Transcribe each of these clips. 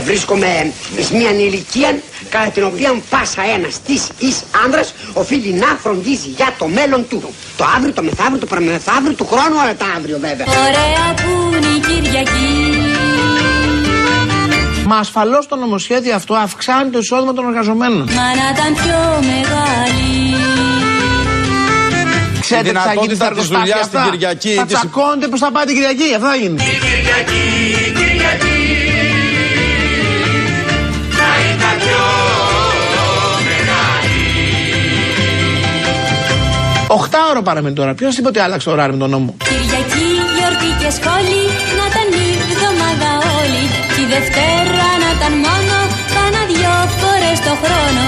ε, βρίσκομαι εις μια ηλικία κατά την οποία πάσα ένας της εις άνδρας οφείλει να φροντίζει για το μέλλον του. Το αύριο, το μεθαύριο, το παραμεθαύριο, του χρόνου, αλλά τα αύριο βέβαια. Ωραία που είναι η Κυριακή. Μα ασφαλώς το νομοσχέδιο αυτό αυξάνει το εισόδημα των εργαζομένων. Μα να ήταν πιο μεγάλη. Ξέρετε τι θα γίνει στα δυνατότητα της εργοστάσια δουλειάς την αυτά; Κυριακή, Θα της- τσακώνετε πώ θα πάει την Κυριακή. Αυτό θα γίνει. Οχτάωρο παραμένει τώρα. Ποιος είπε ότι άλλαξε το ωράριο με τον νόμο; Κυριακή, γιορτή και σχόλη. Να ήταν η εβδομάδα όλη. Τη Δευτέρα να ήταν μόνο. Κάνα δυο φορές το χρόνο.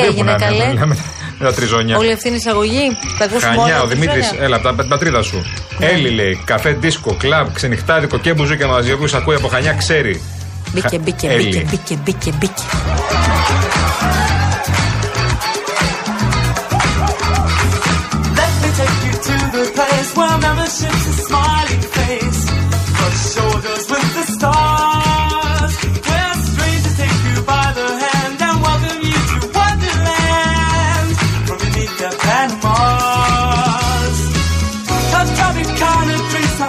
Τι έγινε, καλέ. Με τα τριζόνια. Όλη αυτή είναι η εισαγωγή. Θα ακούσουμε όλα Χανιά, ο τα Δημήτρη, τριζόνια. έλα, από την πατρίδα σου. Έλλη λέει, καφέ, δίσκο, κλαμπ, ξενυχτάδικο και μπουζούκια μαζί. Όποιο ακούει από Χανιά ξέρει. Μπήκε, μπήκε, Έλλη. μπήκε, μπήκε, μπήκε, μπήκε.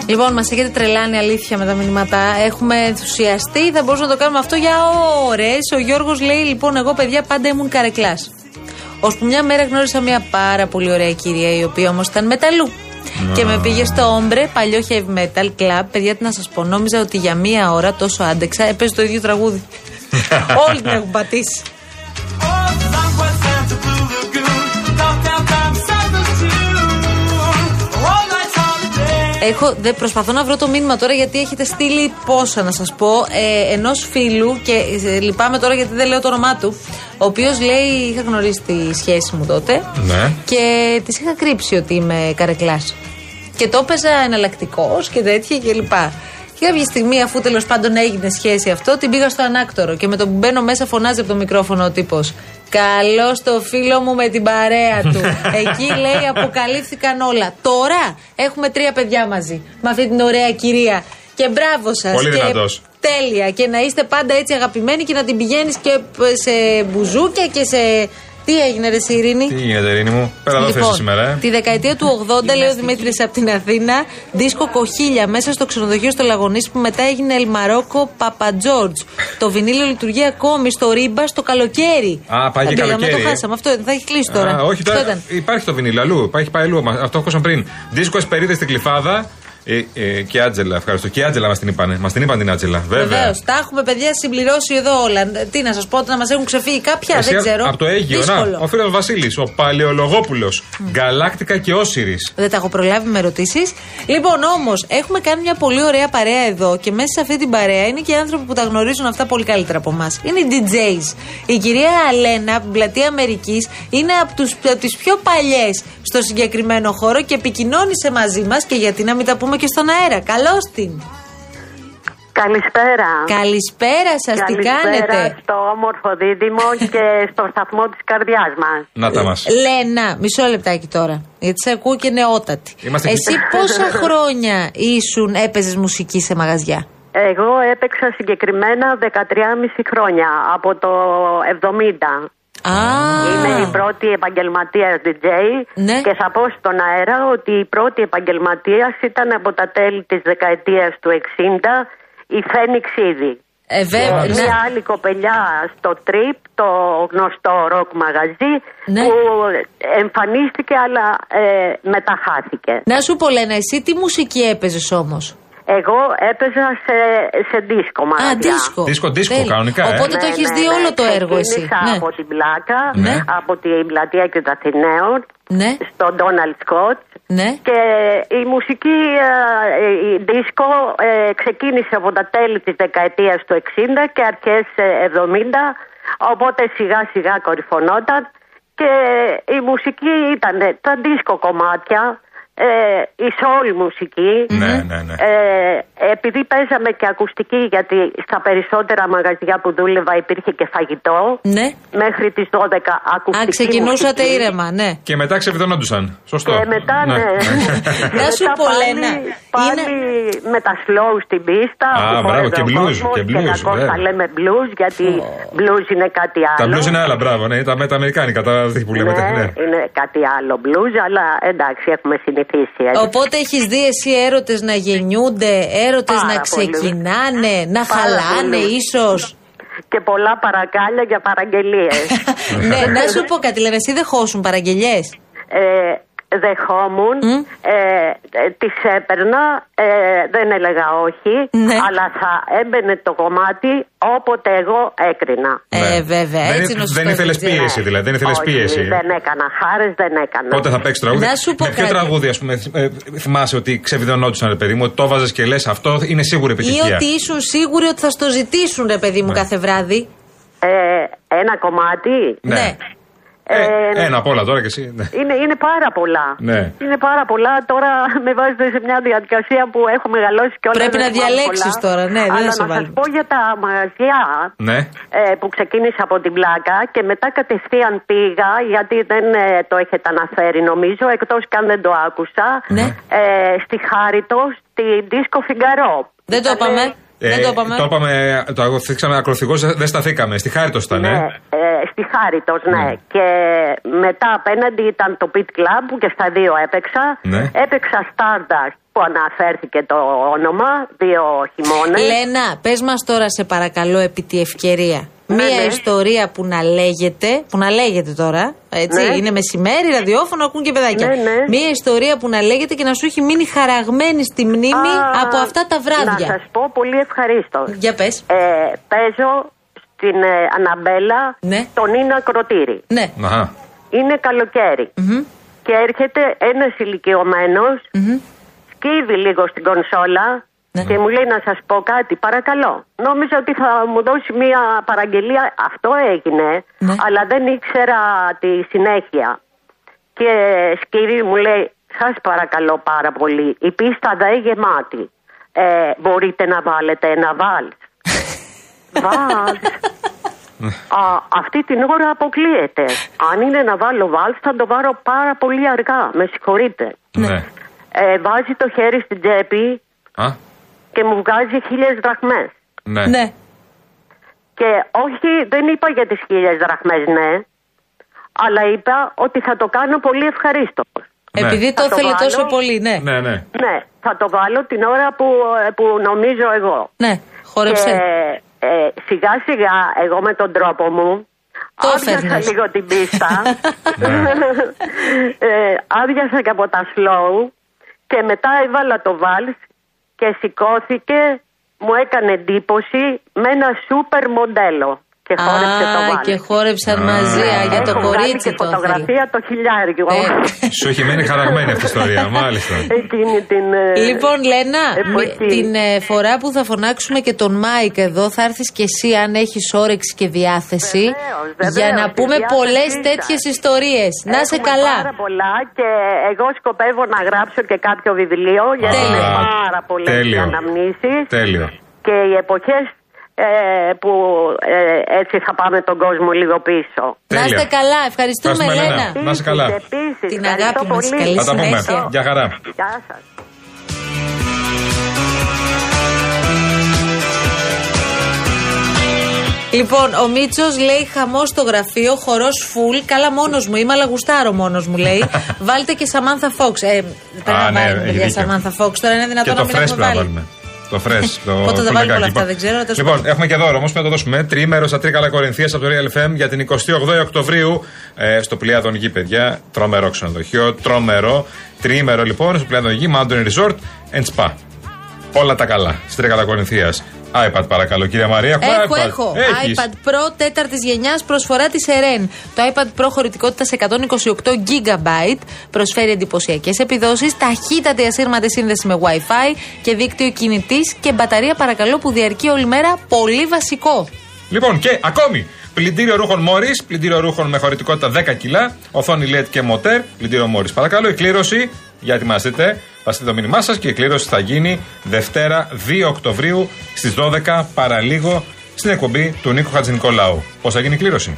Λοιπόν, μας έχετε τρελάνει αλήθεια με τα μηνύματα. Έχουμε ενθουσιαστεί. Θα μπορούσαμε να το κάνουμε αυτό για ώρες. Ο Γιώργος λέει: Λοιπόν, εγώ παιδιά πάντα ήμουν καρεκλάς. Ώσπου μια μέρα γνώρισα μια πάρα πολύ ωραία κυρία, η οποία όμως ήταν μεταλλού. Και με πήγε στο Όμπρε, παλιό heavy metal club. Παιδιά, τι να σας πω, νόμιζα ότι για μία ώρα τόσο άντεξα έπαιζε το ίδιο τραγούδι. Όλοι την έχουν πατήσει. Έχω, δε, προσπαθώ να βρω το μήνυμα τώρα γιατί έχετε στείλει πόσα να σας πω ε, ενός φίλου και ε, λυπάμαι τώρα γιατί δεν λέω το όνομά του. Ο οποίος λέει: Είχα γνωρίσει τη σχέση μου τότε Ναι. και της είχα κρύψει ότι είμαι καρεκλάς. Και το έπαιζα εναλλακτικός και τέτοια κλπ. Και κάποια στιγμή, αφού τέλος πάντων έγινε σχέση αυτό, την πήγα στο ανάκτορο και με το που μπαίνω μέσα φωνάζει από το μικρόφωνο ο τύπος. Καλό το φίλο μου με την παρέα του. Εκεί λέει αποκαλύφθηκαν όλα. Τώρα έχουμε τρία παιδιά μαζί. Με αυτή την ωραία κυρία. Και μπράβο σας. Πολύ και δυνατός. Τέλεια. Και να είστε πάντα έτσι αγαπημένοι και να την πηγαίνεις και σε μπουζούκια και σε. Τι έγινε, Ρε Σιρήνη; Τι γίνεται, Ειρήνη μου; Πέρα εδώ θέση σήμερα, ε; Λοιπόν, Τη δεκαετία του 80, λέει ο Δημήτρης από την Αθήνα, δίσκο κοχίλια μέσα στο ξενοδοχείο στο Λαγονή που μετά έγινε Ελμαρόκο Παπατζόρτζ. Το βινίλιο λειτουργεί ακόμη στο ρίμπα στο καλοκαίρι. Α, πάει και Δεν πήγαμε, καλοκαίρι, το ε. χάσαμε. Αυτό θα έχει κλείσει τώρα. Α, όχι, Αυτό τώρα ήταν. υπάρχει το βινίλ αλλού. Υπάρχει πάει αλλού. Μα- Αυτό ακούσαμε πριν. Δίσκο Εσπερίδες στην κλειφάδα. Ε, ε, και Άτζελα, ευχαριστώ. Και Άτζελα μας την είπανε. Μας την είπαν την Άτζελα. Βέβαια. Βεβαίως. Τα έχουμε παιδιά συμπληρώσει εδώ όλα. Τι να σας πω, ότι να μας έχουν ξεφύγει κάποια, Εσύ δεν ξέρω. Από το Αίγυο, Δύσκολο. να, ο φίλος Βασίλης, ο Παλαιολογόπουλος. Γκαλάκτικα και Όσυρη. Δεν τα έχω προλάβει με ερωτήσεις. Λοιπόν, όμως, έχουμε κάνει μια πολύ ωραία παρέα εδώ και μέσα σε αυτή την παρέα είναι και οι άνθρωποι που τα γνωρίζουν αυτά πολύ καλύτερα από εμάς. Είναι οι DJs. Η κυρία Αλένα από την πλατεία Αμερικής είναι από, τους, από τις πιο παλιές στο συγκεκριμένο χώρο και επικοινώνησε μαζί μας και γιατί να μην τα πούμε και στον αέρα. Καλώς την. Καλησπέρα. Καλησπέρα σας, τι Καλησπέρα κάνετε; στο όμορφο δίδυμο και στο σταθμό της καρδιάς μας. Να τα μας. Λένα, μισό λεπτάκι τώρα. Γιατί σε ακούω και νεότατη. Είμαστε Εσύ εκεί. πόσα χρόνια ήσουν, έπαιζες μουσική σε μαγαζιά; Εγώ έπαιξα συγκεκριμένα 13,5 χρόνια από το 70. Α, Είμαι η πρώτη επαγγελματία DJ Ναι. και θα πω στον αέρα ότι η πρώτη επαγγελματία ήταν από τα τέλη της δεκαετίας του 60 η Φένιξ ήδη. Ε, βέβαια, Και ναι. Μια άλλη κοπελιά στο Trip, το γνωστό ροκ μαγαζί, Ναι. που εμφανίστηκε αλλά ε, μεταχάθηκε. Να σου πω, Λένα, εσύ τι μουσική έπαιζες όμως; Εγώ έπαιζα σε, σε δίσκο Α, μαγαζιά. δίσκο. Δίσκο, δίσκο, Τέλεια. κανονικά, ε. Οπότε το Ναι, έχεις ναι, δει ναι. όλο το έργο εσύ. Ξεκίνησα Ναι. από την πλάκα, Ναι. από την πλατεία και του Αθηναίων, ναι. στον Ντόναλτ Σκότ, Ναι. Και η μουσική, ε, η δίσκο ε, ξεκίνησε από τα τέλη της δεκαετίας του 60 και αρχές ε, 70, οπότε σιγά σιγά κορυφωνόταν και η μουσική ήταν τα δίσκο κομμάτια, ε, η soul μουσική. Ναι, ναι, ναι. Ε, επειδή παίζαμε και ακουστική, γιατί στα περισσότερα μαγαζιά που δούλευα υπήρχε και φαγητό, Ναι. μέχρι τις 12 ακουστική Α, ξεκινούσατε μουσική. ήρεμα, ναι. Και μετά ξεβιδωνόντουσαν. Σωστό. Και μετά, ναι. Να σου Μετά πω, πάλι- Λένα, Πάλι με τα slow στην πίστα. Α, που μπράβο, χόρευε και ο blues, κόσμος και blues, να βέβαια. τα λέμε blues, γιατί blues είναι κάτι άλλο. Τα blues είναι άλλα, μπράβο, ναι. Τα, με τα αμερικάνικα, τα δίχτυ που λέμε. Ναι, Ναι. είναι κάτι άλλο blues, αλλά εντάξει, έχουμε συνηθίσει. Έτσι. Οπότε έχεις δει εσύ έρωτες να γεννιούνται, έρωτες Πάρα να πολύ. ξεκινάνε, να Πάρα χαλάνε πολύ. ίσως; Και πολλά παρακάλια για παραγγελίες. ναι, να σου πω κάτι, λένε, εσύ δεχόσουν παραγγελίε. ε, δεχόμουν, Μμ. ε, ε, τις έπαιρνα, ε, δεν έλεγα όχι, Ναι. αλλά θα έμπαινε το κομμάτι όποτε εγώ έκρινα. Ε, Ναι. βέβαια, Δεν, έτσι ήθ- είναι ο δεν σωστός ήθελες DJ. πίεση, δηλαδή. Δεν ήθελες Όχι, πίεση. δεν έκανα χάρες, δεν έκανα. Πότε θα παίξεις τραγούδι; Να σου πω Με ποιο κάτι. τραγούδι, ας πούμε, ε, θυμάσαι ότι ξεβιδωνόντουσαν, ρε παιδί μου, ότι το βάζες και λες αυτό είναι σίγουρη Ή επιτυχία. ότι ήσουν σίγουροι ότι θα στο ζητήσουν, ρε παιδί μου, Ναι. κάθε βράδυ. Ε, ένα κομμάτι. Ναι. Ε, Ε, ένα απ' όλα τώρα και εσύ. Ναι. Είναι, είναι πάρα πολλά. Ναι. Είναι πάρα πολλά. Τώρα με βάζετε σε μια διαδικασία που έχω μεγαλώσει και όλα Πρέπει δεν να θυμάμαι διαλέξεις πολλά. τώρα, ναι, δεν Αλλά σε να βάλουμε. σας πω για τα μαγαζιά Ναι. ε, που ξεκίνησα από την πλάκα και μετά κατευθείαν πήγα γιατί δεν ε, το έχετε αναφέρει νομίζω εκτός και αν δεν το άκουσα Ναι. ε, στη Χάριτο στη Disco Figaro. Δεν το Ήτανε- είπαμε. Δεν το είπαμε. Ε, το είπαμε, το αγωθήξαμε ακροθυγός, δεν σταθήκαμε. Στη χάρη το ήταν, Ναι, ε. ε, στη Χάριτος, ναι. Ναι. Και μετά απέναντι ήταν το Pit Club που και στα δύο έπαιξα. Ναι. Έπαιξα Stardust που αναφέρθηκε το όνομα, δύο χειμώνες. Λένα, πες μας τώρα, σε παρακαλώ, επί τη ευκαιρία. Ναι, Μία ναι. ιστορία που να λέγεται, που να λέγεται τώρα, έτσι, Ναι. είναι μεσημέρι, ραδιόφωνο, ακούν και παιδάκια. Ναι, ναι. Μία ιστορία που να λέγεται και να σου έχει μείνει χαραγμένη στη μνήμη Α, από αυτά τα βράδια. Να σας πω πολύ ευχαρίστω. Για πες. Ε, παίζω στην ε, Αναμπέλα Ναι. τον Νίνα Κροτήρη. Ναι. Αχα. Είναι καλοκαίρι. Μμμ. Και έρχεται ένας ηλικιωμένος, Μμμ. σκύβει λίγο στην κονσόλα Ναι. και μου λέει να σας πω κάτι, παρακαλώ. Νόμιζα ότι θα μου δώσει μια παραγγελία, αυτό έγινε, Ναι. αλλά δεν ήξερα τη συνέχεια. Και σκύβει μου λέει, σας παρακαλώ πάρα πολύ, η πίστα δεν είναι γεμάτη. Ε, μπορείτε να βάλετε ένα βάλς. βάλς. Α, αυτή την ώρα αποκλείεται. Αν είναι να βάλω βάλς θα το βάλω πάρα πολύ αργά. Με συγχωρείτε. Ναι. Ε, βάζει το χέρι στην τσέπη Α, και μου βγάζει χίλιες δραχμές. ναι. Ναι. Και όχι, δεν είπα για τις χίλιες δραχμές, ναι. Αλλά είπα ότι θα το κάνω πολύ ευχαρίστως. Ναι. Επειδή το Θα το ήθελε βάλω. τόσο πολύ, ναι. Ναι, ναι. Ναι, θα το βάλω την ώρα που, ε, που νομίζω εγώ. Ναι, χόρεψε. Και ε, σιγά σιγά εγώ με τον τρόπο μου Το άδειασα έφερνες. λίγο την πίστα. Ναι. ε, άδειασα και από τα slow και μετά έβαλα το βάλς και σηκώθηκε, μου έκανε εντύπωση με ένα σούπερ μοντέλο. Και χόρεψε το Α, βάλς. και χόρεψαν Α. μαζί. Α, για το Έχω βγάλει κορίτσι και το ήθελε. φωτογραφία το χιλιάριο. Ε. Σου έχει μείνει χαραγμένη αυτή η ιστορία, μάλιστα. Εκείνη την... ε, Λοιπόν, Λένα, εποχή. μη- την ε, φορά που θα φωνάξουμε και τον Μάικ εδώ, θα έρθεις και εσύ αν έχεις όρεξη και διάθεση. Βεβαίως, βεβαίως, για να η πούμε διάθεσή πολλές σας. τέτοιες ιστορίες. Να σε Έχουμε καλά. Πάρα πολλά και εγώ σκοπεύω να γράψω και κάποιο βιβλίο γιατί Τέλειο. είναι πάρα πολλές οι Τέλειο. αναμνήσεις Τέλειο. και οι εποχές ε, που ε, έτσι θα πάμε τον κόσμο λίγο πίσω. Να είστε Τέλεια. καλά. Ευχαριστούμε, Ευχαριστούμε, Λένα. Λένα. Να είσαι καλά. Επίσης, Την ευχαριστώ αγάπη μας. πολύ. Καλή Θα τα πούμε. συνέχεια. Γεια χαρά. Γεια σας. Λοιπόν, ο Μίτσος λέει χαμός στο γραφείο, χορός φουλ. Καλά, μόνος μου είμαι, αλλά γουστάρω μόνος μου, λέει. Βάλτε και Σαμάνθα Φόξ. Ε, πρέπει Α, να ναι, βάλουμε έχει παιδιά δίκιο. Σαμάνθα Φόξ. Τώρα είναι Και δυνατόν το να μην fresh έχουμε πρέπει να βάλει. βάλουμε. Το fresh. Το Πότε θα full βάλουμε μεγάκι. όλα αυτά, Λοιπόν, δεν ξέρω, τέλος Λοιπόν, πάντων. έχουμε και δώρο όμως που να το δώσουμε. Τριήμερο στα Τρίκαλα Κορινθία από το Real FM για την 28η Οκτωβρίου ε, στο Πλιάδον Γη, παιδιά. Τρομερό ξενοδοχείο. Τρομερό. Τριήμερο λοιπόν στο Πλιάδον Γη, Mountain Resort and Spa. Όλα τα καλά. Στη Τρίκαλα Κορινθία. iPad παρακαλώ, κυρία Μαρία. Έχω, Έχω, iPad. έχω. Έχεις. iPad Pro τέταρτης γενιάς προσφορά της Eren. Το iPad Pro χωρητικότητας 128 GB προσφέρει εντυπωσιακές επιδόσεις, ταχύτατη ασύρματη σύνδεση με WiFi και δίκτυο κινητής και μπαταρία παρακαλώ που διαρκεί όλη μέρα. Πολύ βασικό. Λοιπόν, και ακόμη. Πλυντήριο ρούχων Μόρις, πλυντήριο ρούχων με χωρητικότητα 10 κιλά, οθόνη LED και μοτέρ, πλυντήριο Μόρις. Παρακαλώ, η κλήρωση, για ετοιμαστείτε, θα στείλετε το μήνυμά σας και η κλήρωση θα γίνει Δευτέρα 2 Οκτωβρίου στις 12 παραλίγο στην εκπομπή του Νίκο Χατζηνικολάου. Πώς θα γίνει η κλήρωση;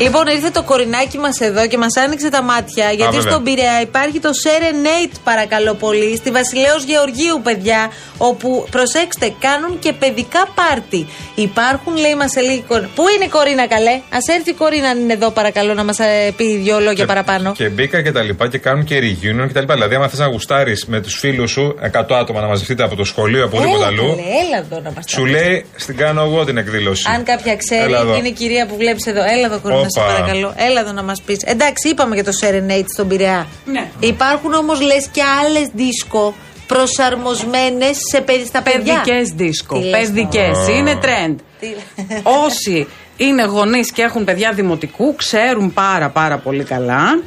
Λοιπόν, ήρθε το κορινάκι μας εδώ και μας άνοιξε τα μάτια. Γιατί βέβαια. στον Πειραιά υπάρχει το Serenade, παρακαλώ πολύ, στη Βασιλέως Γεωργίου, παιδιά. Όπου, προσέξτε, κάνουν και παιδικά πάρτι. Υπάρχουν, λέει, μας λίγη κορίνα. Πού είναι η κορίνα, καλέ; Α έρθει η κορίνα, αν είναι εδώ, παρακαλώ, να μας πει δύο λόγια Και- παραπάνω. Και μπήκα και τα λοιπά και κάνουν και reunion και τα λοιπά. Δηλαδή, άμα θες να γουστάρεις με τους φίλους σου 100 άτομα να μαζευτείτε από το σχολείο, από οπουδήποτε Έλα, αλλού, καλέ, έλα εδώ να μας σου λέει στην κάνω εγώ την εκδήλωση. Αν κάποια ξέρει, Έλα εδώ. είναι η κυρία που βλέπεις εδώ. Έλα εδώ, κορίνα, σε Όπα. παρακαλώ. Έλα εδώ να μας πεις. Εντάξει, είπαμε για το Serenade στον Πειραιά. Ναι. Υπάρχουν όμως, λες, και άλλες δίσκο προσαρμοσμένες σε παιδι- στα παιδιά. Παιδικές δίσκο. Τι λες Παιδικές. τώρα. Είναι trend. Τι- Όσοι είναι γονείς και έχουν παιδιά δημοτικού, ξέρουν πάρα πάρα πολύ καλά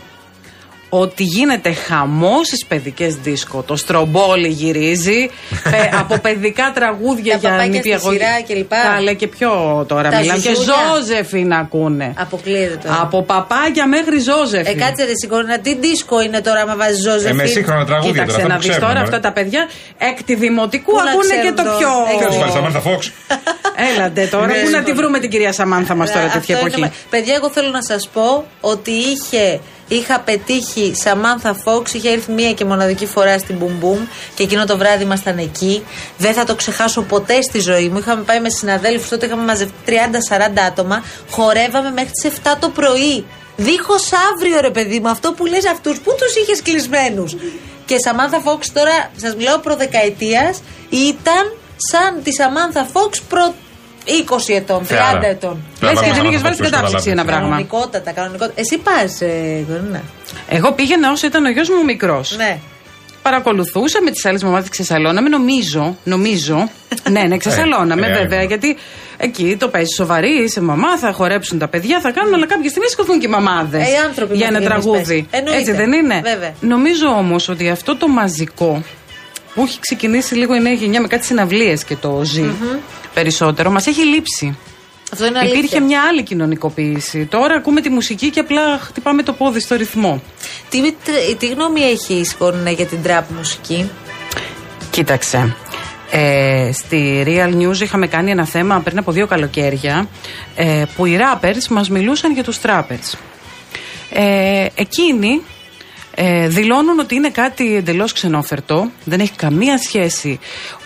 ότι γίνεται χαμός στις παιδικές δίσκο. Το στρομπόλι γυρίζει πε- από παιδικά τραγούδια Τα για παπάκια στη νηπιαγωγή. σειρά κλπ. Καλέ και πιο τώρα Τα μιλάμε. Και ζουζούνια. Ζώζεφιν ακούνε. Αποκλείεται τώρα. Από παπάκια μέχρι Ε, Ζώζεφιν. κάτσε ρε συγχωρεί, τι δίσκο είναι τώρα, άμα βάζεις ζώζεφιν; Ε, με σύγχρονα τραγούδια Κοίταξε τώρα. να αυτά δεις που τώρα ξέρουμε, αυτά τα παιδιά έκτη δημοτικού Πού να ακούνε και ξέρουν το τώρα. πιο. Ε, Ποιος βάλει, Σαμάνθα Φόξ; Έλατε τώρα, Ναι, πού να τη λοιπόν. βρούμε την κυρία Σαμάνθα μας τώρα Ε, τέτοια αυτό είναι εποχή. μα- Παιδιά, εγώ θέλω να σας πω ότι είχε, είχα πετύχει Σαμάνθα Φόξ, είχε έρθει μία και μοναδική φορά στην Μπουμ Μπουμ και εκείνο το βράδυ ήμασταν εκεί. Δεν θα το ξεχάσω ποτέ στη ζωή μου. Είχαμε πάει με συναδέλφους, τότε είχαμε μαζευτεί 30-40 άτομα. Χορεύαμε μέχρι τις 7 το πρωί. Δίχως αύριο, ρε παιδί μου, αυτό που λες αυτούς, πού τους είχες κλεισμένους; Και Σαμάνθα Φόξ τώρα, σας μιλάω προδεκαετίας, ήταν σαν τη Σαμάνθα Φόξ προ 20 ετών, 30 Θεάρα. ετών. Λες Λες και Σαμάνθα δεν είχες Φόξ βάλει στην ποιος κατάψυξη ένα καταλάβει. πράγμα. Κανονικότατα, κανονικότατα. Εσύ πας, ε, Κορίνα. Εγώ πήγαινα όσο ήταν ο γιος μου μικρός. Ναι. Παρακολουθούσα με τις άλλες μαμάδες, ξεσαλώναμε. Νομίζω, νομίζω. ναι, ναι, ξεσαλώναμε Ε, ε, βέβαια. ε. Γιατί εκεί το παίζει σοβαρή, είσαι μαμά, θα χορέψουν τα παιδιά, θα κάνουν, αλλά κάποια στιγμή σηκωθούν και οι μαμάδες. Ε, οι άνθρωποι για ένα μέχρι εμείς τραγούδι. πες. Εννοείται. Έτσι δεν είναι; Βέβαια. Νομίζω όμως ότι αυτό το μαζικό που έχει ξεκινήσει λίγο η νέα γενιά με κάτι συναυλίες και το ζει περισσότερο, μας έχει λείψει. Αυτό είναι αλήθεια. Υπήρχε μια άλλη κοινωνικοποίηση. Τώρα ακούμε τη μουσική και απλά χτυπάμε το πόδι στο ρυθμό. Τι, τι γνώμη έχει Κορίνα για την τραπ μουσική; Κοίταξε. Ε, στη Real News είχαμε κάνει ένα θέμα πριν από δύο καλοκαίρια ε, που οι rappers μας μιλούσαν για τους trappers. Ε, εκείνοι ε, δηλώνουν ότι είναι κάτι εντελώς ξενόφερτο, δεν έχει καμία σχέση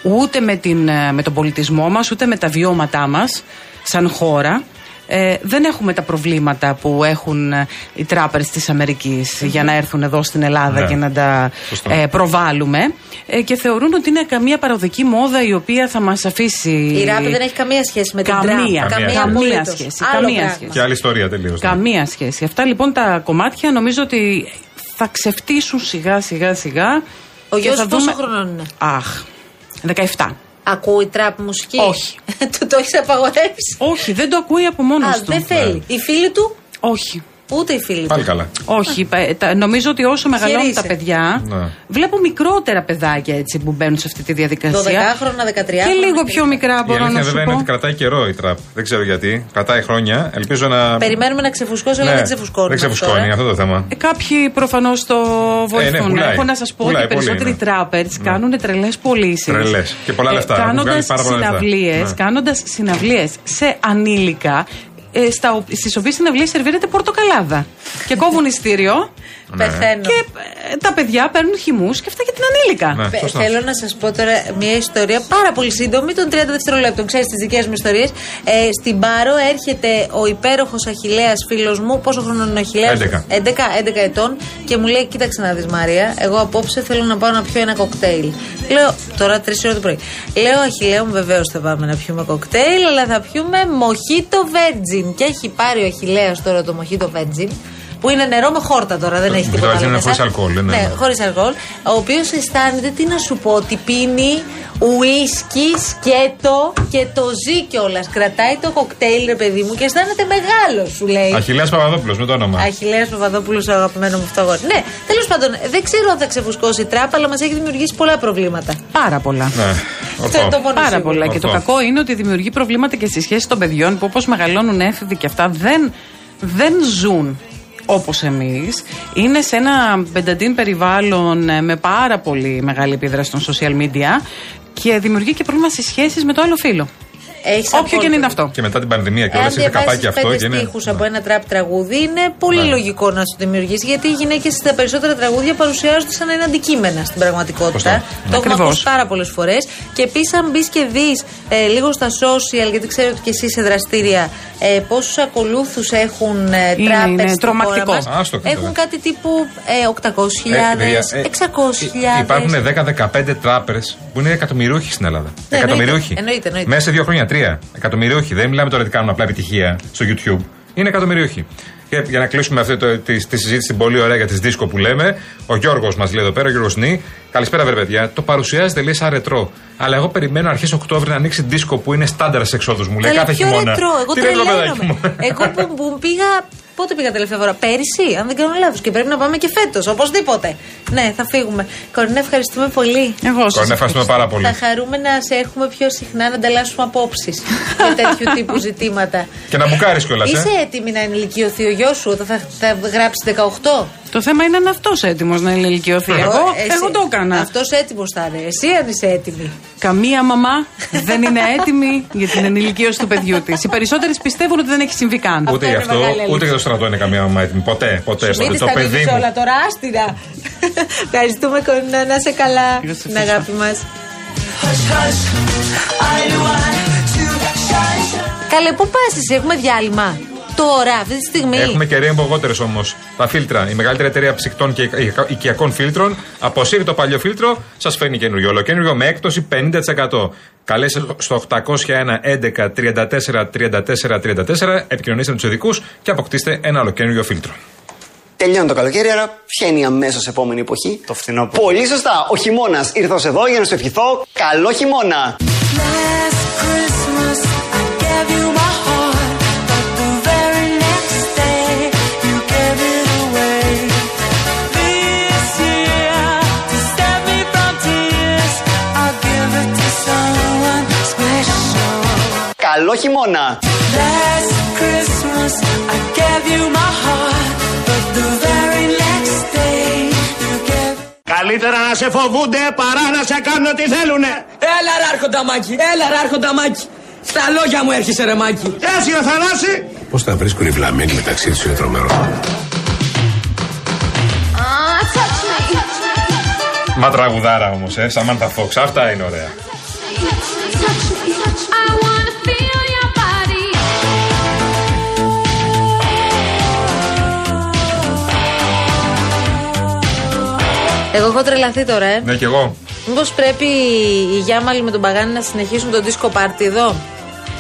ούτε με, την, ε, με τον πολιτισμό μας, ούτε με τα βιώματά μας σαν χώρα. Ε, δεν έχουμε τα προβλήματα που έχουν ε, οι τράπερς της αμερικης για να έρθουν εδώ στην Ελλάδα Ναι. και να τα Σωστό. ε, προβάλλουμε ε, και θεωρούν ότι είναι καμία παροδική μόδα η οποία θα μας αφήσει... Η ράπ δεν έχει καμία σχέση με την Καμία. τραπ. Καμία Καμία απολύτως. σχέση, Άλλο καμία πράγμα. σχέση. Και άλλη ιστορία τελείως. Καμία σχέση. Αυτά λοιπόν τα κομμάτια νομίζω ότι θα ξεφτύσουν σιγά σιγά σιγά. Ο και γιος θα πόσο δούμε- χρονών είναι; Αχ, 17. Ακούει τραπ μουσική; Όχι. του το έχεις απαγορεύσει; Όχι, δεν το ακούει από μόνος Α, του. δεν θέλει. Οι φίλοι του, Όχι. Ούτε οι φίλοι Πάλι του. καλά. Όχι, πα- τα- νομίζω ότι όσο μεγαλώνουν Χαιρείσαι. τα παιδιά, Ναι. βλέπω μικρότερα παιδάκια έτσι που μπαίνουν σε αυτή τη διαδικασία. 12χρονα, 13χρονα. Και λίγο πιο μικρά Η μπορώ αλήθεια να σου βέβαια είναι πω. ότι κρατάει καιρό η τραπ. Δεν ξέρω γιατί. Κρατάει χρόνια. Ελπίζω να. Περιμένουμε να ξεφουσκώσει, αλλά Ναι, δεν ξεφουσκώνει. Δεν ξεφουσκώνει αυτό το θέμα. Ε, Κάποιοι προφανώς το βοηθούν. ναι, πουλάει. Έχω να σας πω Πουλάει ότι οι περισσότεροι πολύ, ναι. τράπερτ κάνουν τρελές πωλήσεις. Τρελές. Και πολλά λεφτά. Έχουν Κάνοντας βγάλει πάρα πολλά λεφτά. συναυλίες Ναι. κάνοντας συναυλίες σε ανήλικα. Ε, στα, στις οποίες συναυλίες σερβίρεται πορτοκαλάδα. και κόβουν ειστήριο Πεθαίνω. και ε, τα παιδιά παίρνουν χυμούς και αυτά για την ανήλικα. Ναι, Πε- σωστά. Θέλω να σας πω τώρα μια ιστορία πάρα πολύ σύντομη των 30 δευτερολέπτων. Ξέρεις τις δικές μου ιστορίες. Ε, στην Πάρο έρχεται ο υπέροχος Αχηλέα φίλος μου. Πόσο χρόνο είναι ο Αχηλέα; 11. 11, 11 ετών. Και μου λέει: Κοίταξε να δεις Μαρία, εγώ απόψε θέλω να πάω να πιω ένα κοκτέιλ. Λέω τώρα 3 ώρα το πρωί. Λέω Αχηλέα μου, βεβαίως θα πάμε να πιούμε κοκτέιλ, αλλά θα πιούμε μοχίτο virgin. Και έχει πάρει ο Αχηλέα τώρα το μοχίτο virgin. Που είναι νερό με χόρτα τώρα, δεν Το έχει mojito τίποτα virgin άλλο είναι μέσα. χωρίς αλκοόλ, ναι, ναι. χωρίς αλκοόλ. Ο οποίος αισθάνεται, τι να σου πω, ότι πίνει ουίσκι, σκέτο και το ζει κιόλας. Κρατάει το κοκτέιλ, ρε παιδί μου, και αισθάνεται μεγάλο, σου λέει. Αχιλέα Παπαδόπουλος με το όνομα. Αχηλέα Παπαδόπουλος, ο αγαπημένος μου αυτό αγόρι. Ναι, τέλος πάντων, δεν ξέρω αν θα ξεφουσκώσει η τράπα, αλλά μας έχει δημιουργήσει πολλά προβλήματα. Πάρα πολλά. Ναι, Αυτό είναι το μόνο Πάρα σίγουρο. πολλά. Και το Αυτό. κακό είναι ότι δημιουργεί προβλήματα και στη σχέση των παιδιών που όπως μεγαλώνουν έφηβοι και αυτά δεν, δεν ζουν όπως εμείς. Είναι σε ένα μπενταντίν περιβάλλον ε, με πάρα πολύ μεγάλη επίδραση των social media και δημιουργεί και πρόβλημα στις σχέσεις με το άλλο φίλο. Έχεις Όποιο και απόλυτο είναι δίκιο. αυτό. Και μετά την πανδημία και Εάν όλα είχε καπάκι διαβάσεις αυτό. πέντε Και είναι... στίχους από ένα τραπ τραγούδι, είναι πολύ Ναι. λογικό να σου δημιουργήσει. Γιατί οι γυναίκες στα περισσότερα τραγούδια παρουσιάζονται σαν να είναι αντικείμενα στην πραγματικότητα. Σωστά. Το έχουμε Ακριβώς. ακούσει πάρα πολλές φορές. Και επίσης, αν μπεις και δεις ε, λίγο στα social, γιατί ξέρω ότι και εσύ είσαι δραστήρια, ε, πόσους ακολούθους έχουν ε, Είναι, τράπεζ είναι στη χώρα τρομακτικό. μας. Α, στο κάτω, Έχουν ναι. κάτι τύπου ε, 800.000, Ε, παιδιά, ε, 600.000. Υπάρχουν 10-15 τράπερς που είναι εκατομμυριούχοι στην Ελλάδα. Ναι, εκατομμυριούχοι. εννοείται, εννοείται, εννοείται. Μέσα σε δύο χρόνια τρία. Εκατομμυριούχοι. Δεν μιλάμε τώρα ότι κάνουν απλά επιτυχία στο YouTube. Είναι εκατομμυριούχοι. Και για να κλείσουμε αυτή το, τη, τη συζήτηση την πολύ ωραία για τις δίσκο που λέμε, ο Γιώργος μας λέει εδώ πέρα, ο Γιώργος Νί. Καλησπέρα, βρε παιδιά. Το παρουσιάζεται λέει σαν ρετρό. Αλλά εγώ περιμένω αρχές Οκτώβρη να ανοίξει δίσκο που είναι στάνταρ σε εξόδους μου. Λέει Καλά, κάθε πιο χειμώνα. ρετρό. Εγώ Τι ρετρό, παιδάκι τρελαίνομαι. μου. Εγώ που, που πήγα. Πότε πήγα τελευταία φορά, Πέρυσι, αν δεν κάνω λάθος. Και πρέπει να πάμε και φέτος, οπωσδήποτε. Ναι, θα φύγουμε. Κορνέ, ευχαριστούμε πολύ. Εγώ σας Κορνέ, ευχαριστούμε πάρα πολύ. Θα χαρούμε να σε έχουμε πιο συχνά να ανταλλάσσουμε απόψεις για τέτοιου τύπου ζητήματα. Και να μπουκάρεις κιόλας, ε. Είσαι έτοιμη να ενηλικιωθεί ο γιος σου όταν θα, θα γράψεις 18. Το θέμα είναι αν αυτός έτοιμος να ενηλικιωθεί. Εγώ, εγώ το έκανα. Αυτός έτοιμος θα είναι. Εσύ αν είσαι έτοιμη. Καμία μαμά δεν είναι έτοιμη για την ενηλικίωση του παιδιού της. Οι περισσότερες πιστεύουν ότι δεν έχει συμβεί καν. Ούτε είναι γι' αυτό, μεγάλη ούτε αλήθεια. για το στρατό είναι καμία μαμά έτοιμη. Ποτέ, ποτέ. Μην ποτέ. τις Το τα παιδί ανοίξεις μου. όλα τώρα, άστιρα. Ευχαριστούμε, Κορίνα, να είσαι καλά. Την αγάπη μας. Καλέ, πού πας εσύ, έχουμε διάλειμμα. Τώρα, αυτή τη στιγμή. Έχουμε και Rainbow Waters όμως. Τα φίλτρα. Η μεγαλύτερη εταιρεία ψυκτών και οικιακών φίλτρων αποσύρει το παλιό φίλτρο, σας φέρνει καινούριο. Ολοκένουργιο με έκπτωση 50%. Καλέστε στο 801 11 34 34 34, επικοινωνήστε με τους ειδικούς και αποκτήστε ένα ολοκένουργιο φίλτρο. Τελειώνει το καλοκαίρι, άρα ποια είναι η αμέσως επόμενη εποχή. Το φθινόπωρο. Πολύ σωστά. Ο χειμώνας. Ήρθα ως εδώ για να σου ευχηθώ καλό χειμώνα. Last Christmas I gave you Καλό χειμώνα. Last Christmas I gave you my heart, but the very next day you gave Καλύτερα να σε φοβούνται παρά να σε κάνουν ό,τι θέλουνε. Έλα ρε άρχοντα Μάκη, έλα ρε άρχοντα Μάκη. Στα λόγια μου έρχεσαι ρε Μάκη. Έτσι ο Θανάση. Πώς τα βρίσκουν οι βλαμμένοι μεταξύ τους είναι τρομερό. Μα τραγουδάρα όμως, ε. Σαμάντα Φόξ. Αυτά είναι ωραία. Εγώ έχω τρελαθεί τώρα, ε. Ναι, κι εγώ. Μήπως πρέπει οι Γιάμαλοι με τον Παγάνη να συνεχίσουν το disco party εδώ.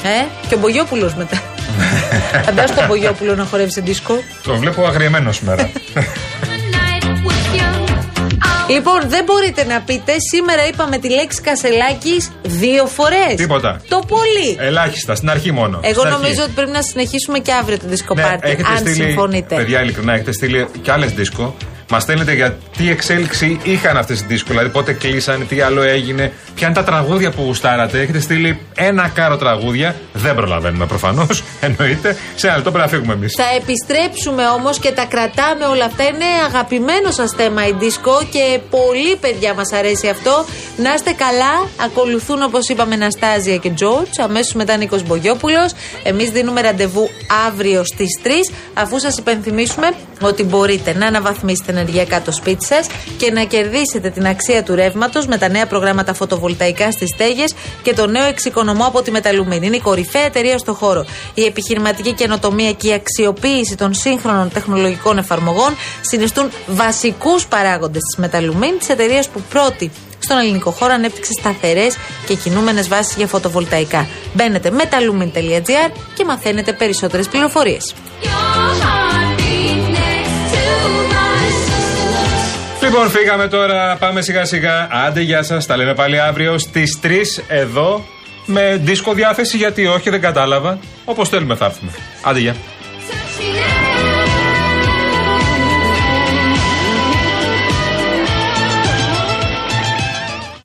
Ε, και ο Μπογιόπουλος μετά. Φαντάζομαι τον Μπογιόπουλο να χορεύει σε disco. Το βλέπω αγριεμένο σήμερα. Λοιπόν, δεν μπορείτε να πείτε, σήμερα είπαμε τη λέξη Κασελάκης δύο φορές. Τίποτα. Το πολύ. Ελάχιστα, στην αρχή μόνο. Εγώ Στην αρχή. νομίζω ότι πρέπει να συνεχίσουμε και αύριο το disco Ναι, party, έχετε αν στείλει, συμφωνείτε. Παιδιά, ειλικρινά, έχετε στείλει και άλλες δίσκο. Μας στέλνετε για τι εξέλιξη είχαν αυτές οι δίσκου, δηλαδή πότε κλείσανε, τι άλλο έγινε, ποια είναι τα τραγούδια που γουστάρατε. Έχετε στείλει ένα κάρο τραγούδια. Δεν προλαβαίνουμε προφανώς, εννοείται. Σε ένα λεπτό πρέπει να φύγουμε εμείς. Θα επιστρέψουμε όμως και τα κρατάμε όλα αυτά. Είναι αγαπημένο σας θέμα η δίσκο και πολύ παιδιά μας αρέσει αυτό. Να είστε καλά. Ακολουθούν όπως είπαμε Ναστάζια και Τζόρτζ. Αμέσως μετά Νίκος Μπογιόπουλος. Εμείς δίνουμε ραντεβού αύριο στις 3. Αφού σας υπενθυμίσουμε ότι μπορείτε να αναβαθμίσετε ενεργειακά το σπίτι σα και να κερδίσετε την αξία του ρεύματος με τα νέα προγράμματα φωτοβολταϊκά στις στέγες και το νέο εξοικονομώ από τη Μεταλουμίν. Είναι η κορυφαία εταιρεία στο χώρο. Η επιχειρηματική καινοτομία και η αξιοποίηση των σύγχρονων τεχνολογικών εφαρμογών συνιστούν βασικούς παράγοντες της Μεταλουμίν, της εταιρείας που πρώτη στον ελληνικό χώρο ανέπτυξε σταθερές και κινούμενες βάσεις για φωτοβολταϊκά. Μπαίνετε metalumin.gr και μαθαίνετε περισσότερες πληροφορίες. Λοιπόν, φύγαμε τώρα. Πάμε σιγά σιγά. Άντε, γεια σας. Τα λέμε πάλι αύριο στις 3 εδώ με δίσκο διάθεση. Γιατί όχι, δεν κατάλαβα. Όπως θέλουμε θα έρθουμε. Άντε, γεια.